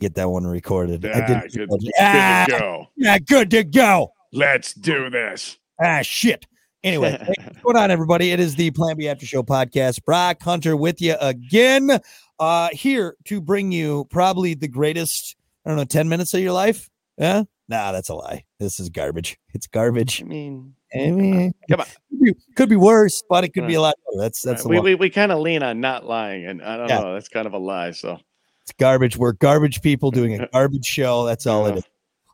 get that one recorded. I Ah, did. good, ah, good to go. yeah, good to go. Let's do this. Ah, shit. Anyway, hey, what's going on, everybody? It is the Plan B After Show podcast. Brock Hunter with you again, uh, here to bring you probably the greatest, I don't know, 10 minutes of your life. Yeah? Nah, that's a lie. This is garbage. It's garbage. I mean, I mean, come on. could be, could be worse, but it could be a lot better. That's that's the we, we, we kind of lean on not lying, and I don't Yeah. know. That's kind of a lie. So It's garbage. We're garbage people doing a garbage show. That's all it is.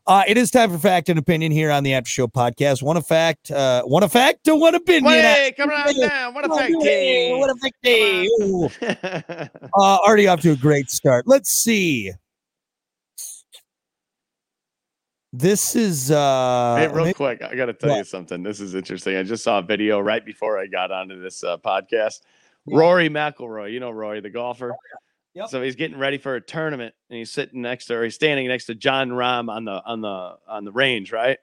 Uh, it is time for fact and opinion here on the After Show podcast. One a fact, uh, one a fact to one opinion. Wait, come on down. What a fact Hey, What a fact day. Uh, already off to a great start. Let's see. This is uh Hey, real maybe- quick, I got to tell What? you something. This is interesting. I just saw a video right before I got onto this uh, podcast. Rory McIlroy, you know Rory, the golfer. Yep. So he's getting ready for a tournament, and he's sitting next to, or he's standing next to Jon Rahm on the on the on the range. Right,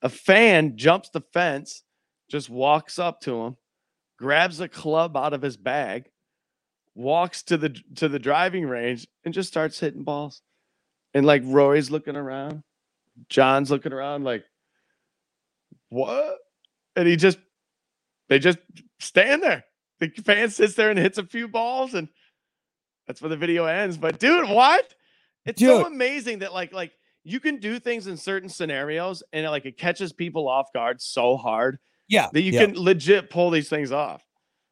a fan jumps the fence, just walks up to him, grabs a club out of his bag, walks to the to the driving range, and just starts hitting balls. And like Rory's looking around, Jon's looking around, like what? And he just, they just stand there. The fan sits there and hits a few balls, and that's where the video ends. But dude, what? It's so amazing that like like you can do things in certain scenarios, and like it catches people off guard so hard yeah, that you yeah. can legit pull these things off.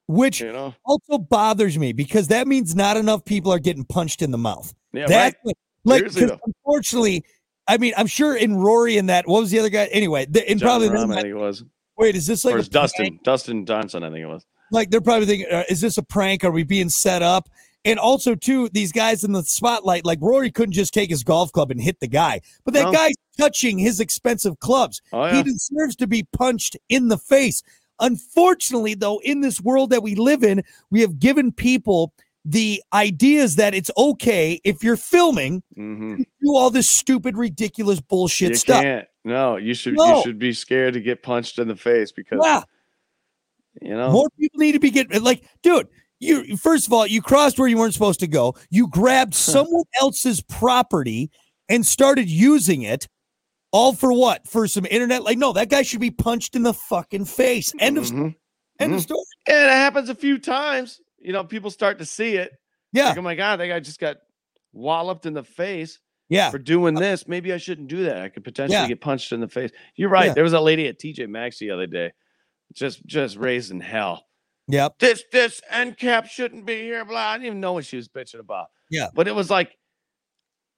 which You know? also bothers me because that means not enough people are getting punched in the mouth. Yeah, That's right. like Seriously, 'cause though. unfortunately, I mean, I'm sure in Rory and that what was the other guy? Anyway, the, and Jon probably Rahm, I think it was. wait, is this like Dustin. Dustin Johnson, I think it was. Like they're probably thinking, uh, is this a prank? Are we being set up? And also, too, these guys in the spotlight, like Rory couldn't just take his golf club and hit the guy, but that No. guy's touching his expensive clubs. Oh He deserves to be punched in the face. Unfortunately, though, in this world that we live in, we have given people the ideas that it's okay if you're filming, hmm do all this stupid, ridiculous bullshit You stuff. can't. No, you should. No. You should be scared to get punched in the face because Yeah, you know. more people need to be getting like, dude. You first of all, you crossed where you weren't supposed to go. You grabbed someone else's property and started using it. All for what? For some internet? Like, no, that guy should be punched in the fucking face. End of Mhm. end of Mhm. story. And it happens a few times. You know, people start to see it. Yeah, Like, oh my god, that guy just got walloped in the face yeah, for doing this. Maybe I shouldn't do that. I could potentially Yeah. get punched in the face. You're right. Yeah. There was a lady at TJ Maxx the other day, just just raising hell. Yep. This this end cap shouldn't be here. Blah. I didn't even know what she was bitching about. Yeah. But it was like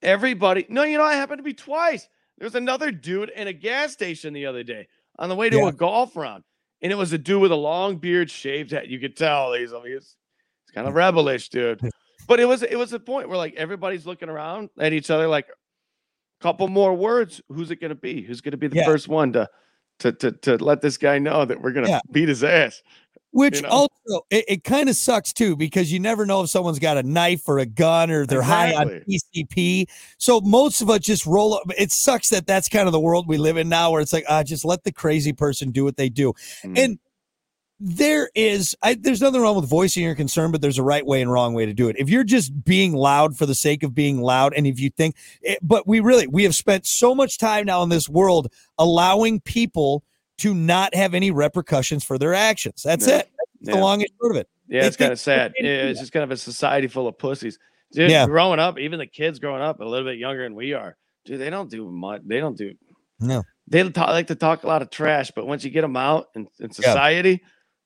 everybody. No, you know, I happened to be twice. There was another dude in a gas station the other day on the way to Yeah. a golf round, and it was a dude with a long beard, shaved head. You could tell he's, he's, he's kind of rebellish, dude. But it was it was a point where like everybody's looking around at each other, like a couple more words. Who's it going to be? Who's going to be the Yeah. first one to to to to let this guy know that we're going to Yeah. beat his ass? Which know? also it, it kind of sucks too because you never know if someone's got a knife or a gun or they're high on PCP. So most of us just roll up. It sucks that that's kind of the world we live in now, where it's like, ah, just let the crazy person do what they do. Mm. And there is, I, there's nothing wrong with voicing your concern, but there's a right way and wrong way to do it. If you're just being loud for the sake of being loud, and if you think, it, but we really, we have spent so much time now in this world allowing people to not have any repercussions for their actions. That's Yeah. it. That's Yeah. the long and short of it. Yeah, They it's kind of sad. Yeah, it's just kind of a society full of pussies. Dude, Yeah. growing up, even the kids growing up a little bit younger than we are, dude, they don't do much. They don't do. No. They talk, like to talk a lot of trash, but once you get them out in, in society,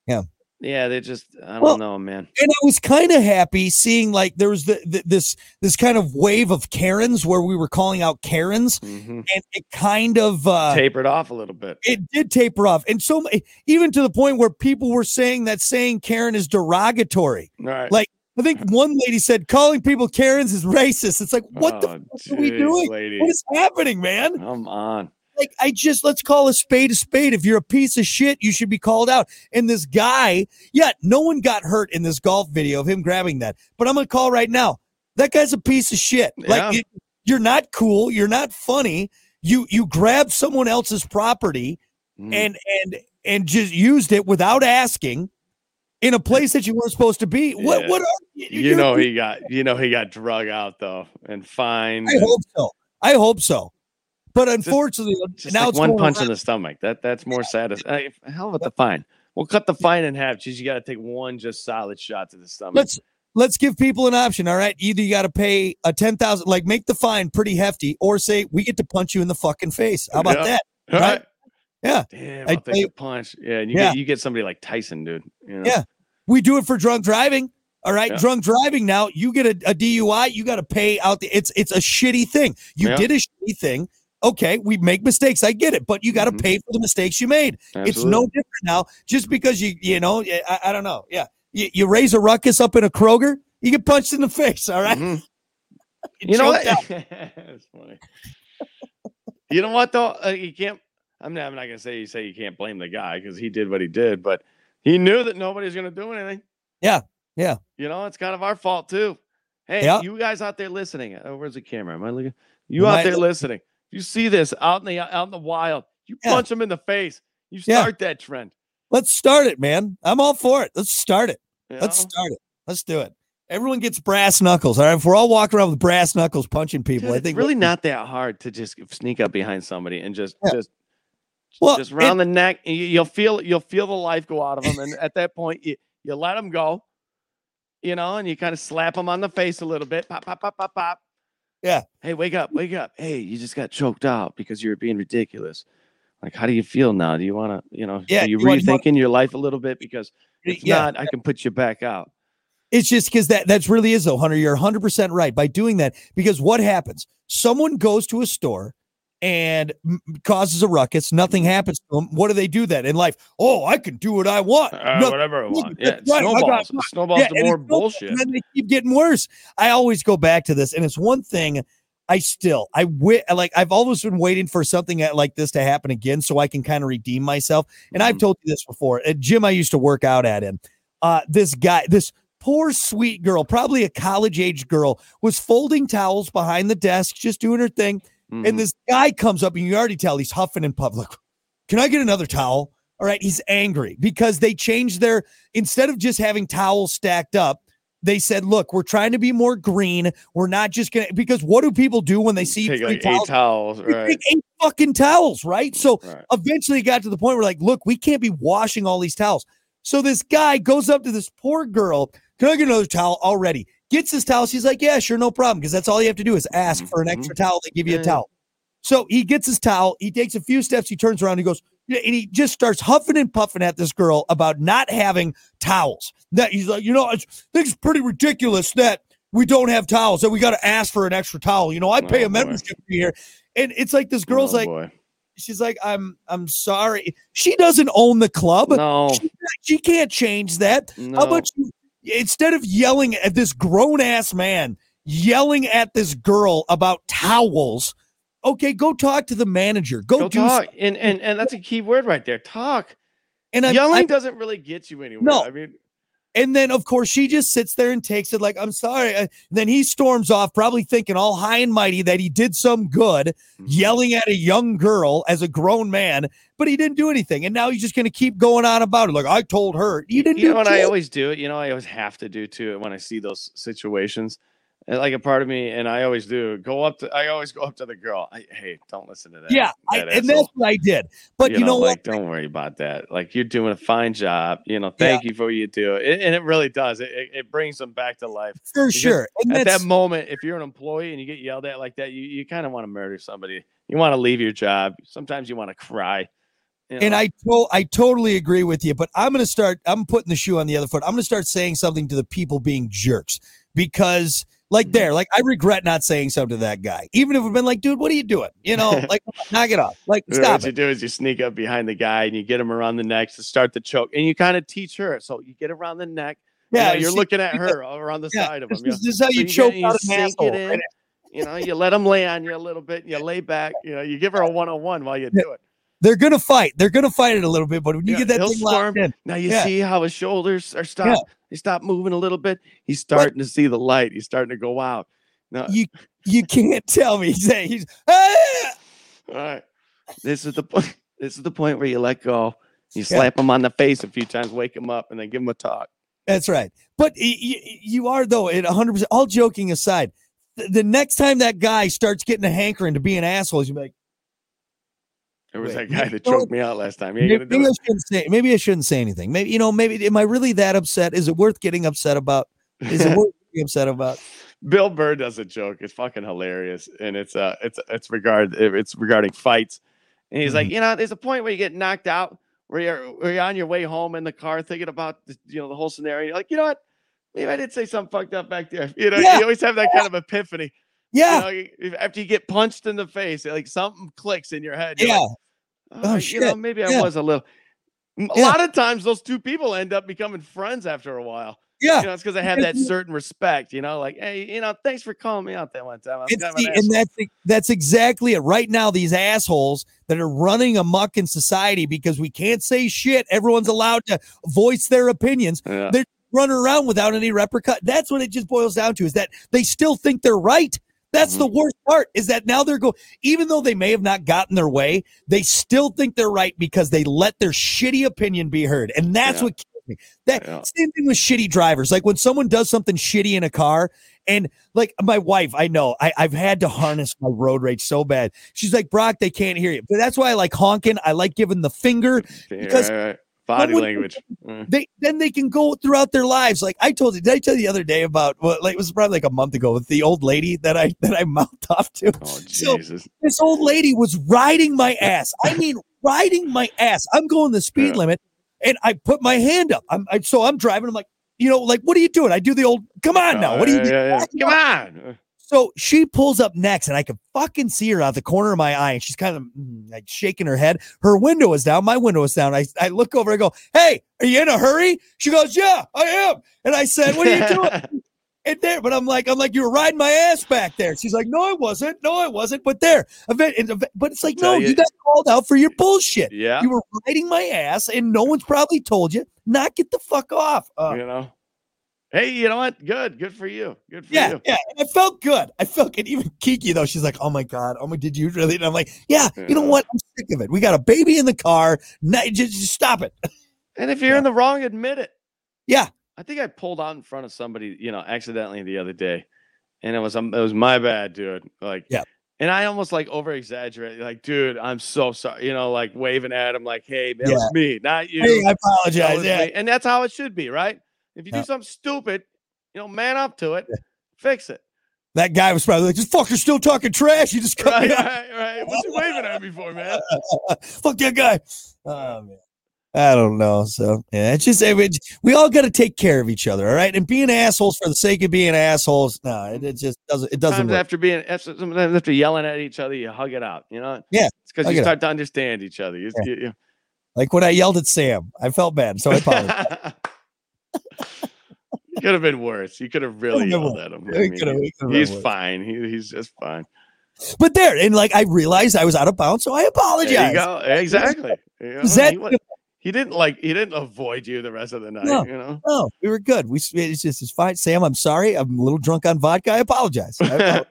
Yeah. Yeah, they just I don't know, man. and I was kind of happy seeing like there was the, the this this kind of wave of Karens where we were calling out Karens, hmm and it kind of uh, Tapered off a little bit. it did taper off, and so even to the point where people were saying that saying Karen is derogatory. Right. Like I think one lady said calling people Karens is racist. It's like what the Oh, fuck are we doing? lady? What is happening, man? Come on. Like I just let's call a spade a spade. If you're a piece of shit, you should be called out. And this guy, yeah, no one got hurt in this golf video of him grabbing that. But I'm gonna call right now. That guy's a piece of shit. Yeah. Like it- you're not cool. You're not funny. You you grabbed someone else's property Mm. and and and just used it without asking. in a place that you weren't supposed to be. What Yeah. what are you? You know he got you know he got drug out though and fined. I hope so. I hope so. But unfortunately, just now like it's one punch around. in the stomach. That that's more satisfying. Uh, hell with the fine. We'll cut the fine in half. Just you got to take one just solid shot to the stomach. let's let's give people an option. All right, either you got to pay a ten thousand, like make the fine pretty hefty, or say we get to punch you in the fucking face. How about Yeah. that? All right. right. Yeah. Damn, I I'll take a punch. Yeah, and you Yeah. get you get somebody like Tyson, dude. You know? Yeah. We do it for drunk driving. All right, Yeah. drunk driving. Now you get a, a DUI, you got to pay out the. It's it's a shitty thing. You Yeah. did a shitty thing. Okay, we make mistakes. I get it, but you got to Mhm. pay for the mistakes you made. It's no different now. Just because you you know, I, I don't know. Yeah, you, you raise a ruckus up in a Kroger, you get punched in the face. All right? Mhm. You know what? That's funny. you know what though? Uh, you can't. I'm not. I'm not gonna say you say you can't blame the guy because he did what he did, but he knew that nobody's gonna do anything. Yeah, yeah. You know, it's kind of our fault too. Hey, Yeah. you guys out there listening? Oh, where's the camera? Am I looking? You You out there look- listening? You see this out in the out in the wild? You Yeah. punch him in the face. You Yeah. start that trend. Let's start it, man. I'm all for it. Let's start it. you Let's know? start it. Let's do it. Everyone gets brass knuckles. All right. If we're all walking around with brass knuckles punching people, Dude, I it's think really not that hard to just sneak up behind somebody and just Yeah. just Well, just round the neck. And you'll feel you'll feel the life go out of them, and at that point, you you let them go. You know, and you kind of slap them on the face a little bit. Pop, pop, pop, pop, pop. Yeah. Hey, wake up, wake up. Hey, you just got choked out because you were being ridiculous. Like, how do you feel now? Do you want to, you know, Yeah, are you you rethinking your life a little bit? Because if yeah. not, I can put you back out. It's just because that that's really is though, Hunter. You're 100 percent right by doing that. Because what happens? Someone goes to a store and causes a ruckus. Nothing happens to them. What do they do then in life? Oh, I can do what I want. Uh, No- whatever I want. Yeah, right, snowballs. mine. Snowballs Yeah, to more bullshit. And then they keep getting worse. I always go back to this, and it's one thing. I still, I wi- like, I've always been waiting for something like this to happen again, so I can kind of redeem myself. And I've Mhm. told you this before. At gym I used to work out at, him. uh, this guy, this poor sweet girl, probably a college age girl, was folding towels behind the desk, just doing her thing. Mhm. And this guy comes up, and you already tell he's huffing in public. Can I get another towel? All right, he's angry because they changed their instead of just having towels stacked up, they said, "Look, we're trying to be more green. We're not just gonna because what do people do when they see like towels? eight towels, right? take eight fucking towels, right? So right. eventually it got to the point where like, look, we can't be washing all these towels. So this guy goes up to this poor girl. Can I get another towel already? Gets his towel. She's like, yeah, sure, no problem. Because that's all you have to do is ask for an Mhm. extra towel. They give you a towel. So he gets his towel. He takes a few steps. He turns around. He goes, and he just starts huffing and puffing at this girl about not having towels. That he's like, you know, I think it's pretty ridiculous that we don't have towels. That we got to ask for an extra towel. You know, I pay Oh, a membership here, and it's like this girl's Oh, like, boy. she's like, I'm, I'm sorry. She doesn't own the club. no, She, she can't change that. no. How about you? Instead of yelling at this grown ass man, yelling at this girl about towels, okay, go talk to the manager. Go, Go do talk, something. and and and that's a key word right there. Talk. And I'm, Yelling I'm- doesn't really get you anywhere. No. I mean, and then of course she just sits there and takes it like I'm sorry. Uh, then he storms off, probably thinking all high and mighty that he did some good, mm-hmm. yelling at a young girl as a grown man, but he didn't do anything. And now he's just going to keep going on about it. Like I told her, you didn't you do know what I always do? You know, I always have to do too when I see those situations. Like a part of me, and I always do go up to. I always go up to the girl. I, hey, don't listen to that. Yeah, I, and that's what I did. But you, you, know, like, what? don't worry about that. Like you're doing a fine job. You know, thank you for what you do, it, and it really does. It, it, brings them back to life. For sure. And At that moment, if you're an employee and you get yelled at like that, you, you kind of want to murder somebody. You want to leave your job. Sometimes you want to cry. you and? I to- I totally agree with you, but I'm going to start. I'm putting the shoe on the other foot. I'm going to start saying something to the people being jerks because, like, Mhm. there, like, I regret not saying something to that guy, even if we've been like, dude, what are you doing? You know, like, knock it off. Like, stop what you do is you sneak up behind the guy and you get him around the neck to start the choke, and you kind of teach her. So you get around the neck. you Yeah, know, you're she- looking at her around the yeah, side of This, him. is- this is how So you you choke get- you an asshole. it in. right? You know, you let him lay on you a little bit. You lay back. You know, you give her a one on one while you do it. They're gonna fight. They're gonna fight it a little bit, but when you Yeah, get that thing locked in, Now you Yeah. see how his shoulders are stop. They stop moving a little bit. He's starting to see the light. He's starting to go out. No, you you can't tell me. He's he's ah! all right. This is the point. This is the point where you let go You slap him on the face a few times, wake him up, and then give him a talk. That's right. But y- y- you are though at 100. percent All joking aside, th- the next time that guy starts getting a hankering to be an asshole, you be like, There was Wait, that guy that choked me out last time. Ain't maybe, I shouldn't say. Maybe I shouldn't say anything. Maybe you know. Maybe am I really that upset? Is it worth getting upset about? Is it worth getting upset about? Bill Burr does a joke. It's fucking hilarious, and it's uh, it's it's regard it's regarding fights, and he's Mm-hmm. like, you know, there's a point where you get knocked out, where you're where you're on your way home in the car thinking about the, you know the whole scenario. You're like, you know what? Maybe I did say something fucked up back there. You know, Yeah. you always have that kind of epiphany. Yeah, You know, after you get punched in the face, like something clicks in your head. Yeah. like, Oh, "All right, you know, shit. maybe I Yeah. was a little. A Yeah. lot of times, those two people end up becoming friends after a while. Yeah. You know, it's because I have that certain respect. You know, like, hey, you know, thanks for calling me out that one time. Kind of an and that's that's exactly it. Right now, these assholes that are running amok in society because we can't say shit. Everyone's allowed to voice their opinions. Yeah. They're running around without any repercussion. That's what it just boils down to: is that they still think they're right. That's the mm-hmm. worst part. Is that now they're going, even though they may have not gotten their way, they still think they're right because they let their shitty opinion be heard, and that's Yeah. what kills me. That Yeah. same thing with shitty drivers. Like when someone does something shitty in a car, and like my wife, I know I, I've had to harness my road rage so bad. She's like, Brock, they can't hear you. But that's why I like honking. I like giving the finger. Because right, right. Body when- language. Mm. They then they can go throughout their lives. Like I told you, did I tell you the other day about well, like it was probably like a month ago with the old lady that I that I mouthed off to. Oh So- Jesus! This old lady was riding my ass. I mean, riding my ass. I'm going the speed Yeah. limit, and I put my hand up. I'm I, so I'm driving. I'm like, you know, like what are you doing? I do the old. Come on now. Oh, What are you? yeah, yeah. Come on! So she pulls up next, and I can fucking see her out the corner of my eye, and she's kind of mm, like shaking her head. Her window is down. My window is down. I, I look over. I go, "Hey, are you in a hurry?" She goes, "Yeah, I am." And I said, "What are you doing?" and there, but I'm like, I'm like, you were riding my ass back there. She's like, "No, I wasn't. No, I wasn't." But there, event, but it's like, no, you- you got called out for your bullshit. yeah, You were riding my ass, and no one's probably told you not get the fuck off. Uh, you know. Hey, you know what? Good, good for you. Good for Yeah, you. yeah. And I felt good. I felt good. Even Kiki though, she's like, "Oh my god, oh my, did you really?" And I'm like, "Yeah, you know what? I'm sick of it. We got a baby in the car. Now, just, just stop it." And if you're Yeah. in the wrong, admit it. Yeah, I think I pulled out in front of somebody, you know, accidentally the other day, and it was um, it was my bad, dude. Like, Yeah. And I almost like over exaggerated, like, dude, I'm so sorry, you know, like waving at him, like, hey, that was me, not you. hey, I apologize. Yeah, me. And that's how it should be, right? If you Yeah. do something stupid, you know, man up to it, fix it. that guy was probably like, "This fucker's still talking trash. You just cut Right, right, right. What you waving at me for, man? Fuck that guy." Oh man. I don't know. So yeah, it's just it- we all got to take care of each other, all right? And being assholes for the sake of being assholes, no, it, it just doesn't. It doesn't. Sometimes Work. after being sometimes after yelling at each other, you hug it out. You know? Yeah, It's because you it out. start to understand each other. You, you- you- Like when I yelled at Sam, I felt bad, so I apologize. could have been worse. You could have really yelled at him. I mean, could've- it could've been he's fine. He, he's just fine. But there, and like I realized I was out of bounds, so I apologize. There you go. Exactly. You know, that he, he didn't like. He didn't avoid you the rest of the night. No. You know. No, we were good. We it's just it's fine. Sam, I'm sorry. I'm a little drunk on vodka. I apologize. I,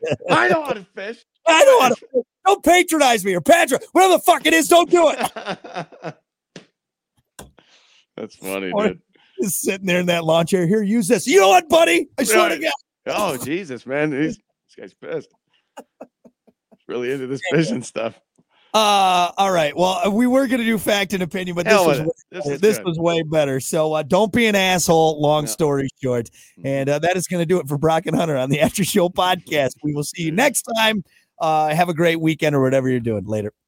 know how to fish. I don't want to. Don't patronize me or patron. Whatever the fuck it is, don't do it. That's funny, dude. Just sitting there in that lawn chair. Here, use this. You know what, buddy? I swear to God. Oh Jesus, man, He's, this guy's pissed. Really into this fishing stuff. Uh, all right. Well, we were gonna do fact and opinion, but this was way. This this was way better. So uh, don't be an asshole. Long Yeah. story short, and uh, that is going to do it for Brock and Hunter on the After Show podcast. We will see you next time. Uh, have a great weekend or whatever you're doing later.